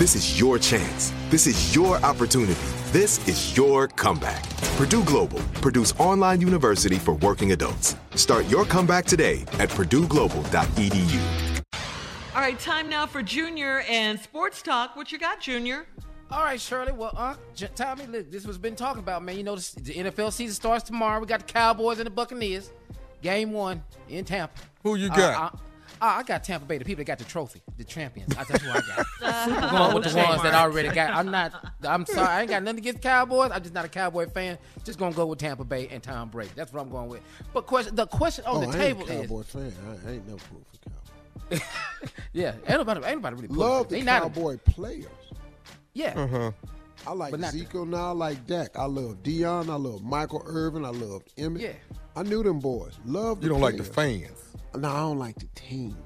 This is your chance. This is your opportunity. This is your comeback. Purdue Global, Purdue's online university for working adults. Start your comeback today at purdueglobal.edu. All right, time now for Junior and Sports Talk. What you got, Junior? All right, Shirley. Well, uh, J- Tommy, look, this was been talking about, man. You know, the, the NFL season starts tomorrow. We got the Cowboys and the Buccaneers. Game one in Tampa. Who you Uh, got? I, I, I got Tampa Bay, the people that got the trophy, the champions. That's who I got. I'm going with the ones that already got. I'm not. I'm sorry. I ain't got nothing against Cowboys. I'm just not a Cowboy fan. Just gonna go with Tampa Bay and Tom Brady. That's what I'm going with. But question, the question on oh, the I table ain't a is, Cowboy fan. I, I ain't never pulled for Cowboy. yeah, anybody, anybody really Love for it. the They not- Cowboy players. Yeah. Uh-huh. I like But not the- Zico now. I like Dak. I love Deion. I love Michael Irvin. I love Emmett. Yeah. I knew them boys. Love. The You don't like the fans. No, I don't like the team.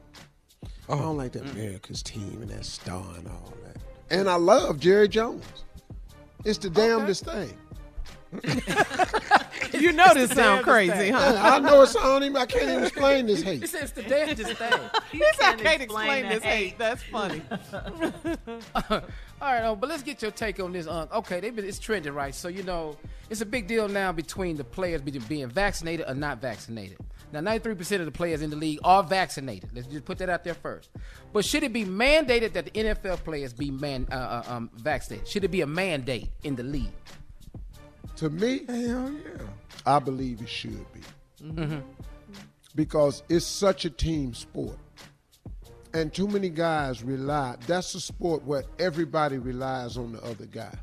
I Oh. don't like the America's team and that star and all that. And I love Jerry Jones. It's the damnedest thing. You know this sound crazy, huh? I know it sound even. I can't even explain this hate. He says the damnedest thing. He said, I can't can't explain explain this hate. hate. That's funny. All right, uh, but let's get your take on this. Uh, okay, they've been, it's trending, right? So you know, it's a big deal now between the players between being vaccinated or not vaccinated. Now, 93% of the players in the league are vaccinated. Let's just put that out there first. But should it be mandated that the NFL players be man uh, uh, um, vaccinated? Should it be a mandate in the league? To me, Hell yeah. I believe it should be. Because it's such a team sport. And too many guys rely. That's a sport where everybody relies on the other guy.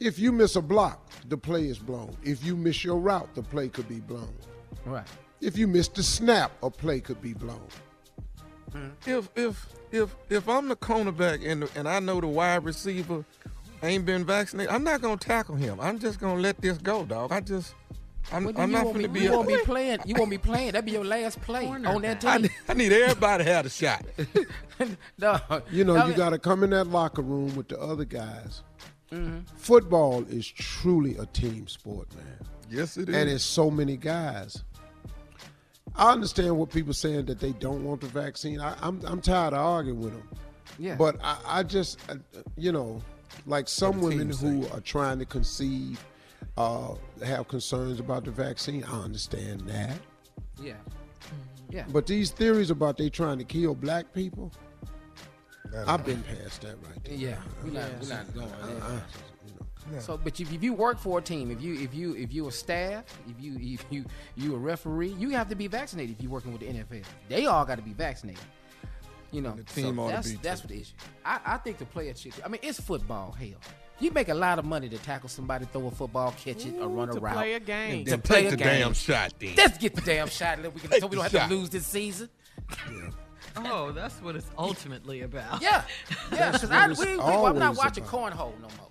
If you miss a block, the play is blown. If you miss your route, the play could be blown. Right. If you miss the snap, a play could be blown. If if if if I'm the cornerback and and I know the wide receiver ain't been vaccinated, I'm not gonna tackle him. I'm just gonna let this go, dog. I just I'm, Well, I'm not gonna be, be. you a- won't be playing. You won't be playing. That'd be your last play on that I, team. need- I need everybody to have a shot. no, You know, no, you got to come in that locker room with the other guys. Mm-hmm. Football is truly a team sport, man. Yes, it is. and it's so many guys. I understand what people saying that they don't want the vaccine. I, I'm I'm tired of arguing with them. Yeah. But I, I just, uh, you know, Like some women teams who are trying to conceive, uh, have concerns about the vaccine. I understand that. Yeah. Yeah. But these theories about they trying to kill black people, I've been past that right there. Yeah, we're not, we're not going there. Uh-uh. Yeah. So, but if, if you work for a team, if you if you if you a staff, if you if you you a referee, you have to be vaccinated if you're working with the NFL. They all got to be vaccinated. You know, The team so ought to that's be, that's too. what the issue. I, I think the player should. I mean, it's football. Hell, you make a lot of money to tackle somebody, throw a football, catch it, or run a to route. play a game. To Then play take a the game. damn shot, then. Let's get the damn shot, we can, so we don't have shot. to lose this season. Oh, that's what it's ultimately about. Yeah, yeah. Because I, we, we, I'm not watching about. cornhole no more.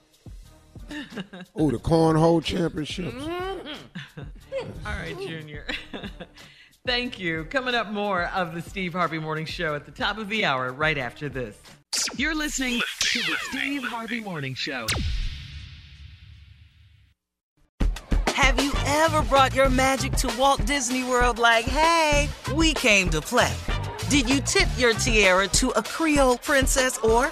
Oh, the cornhole championships. Mm-hmm. All right, Junior. Thank you. Coming up more of the Steve Harvey Morning Show at the top of the hour, right after this. You're listening to the Steve Harvey Morning Show. Have you ever brought your magic to Walt Disney World like, hey, we came to play? Did you tip your tiara to a Creole princess or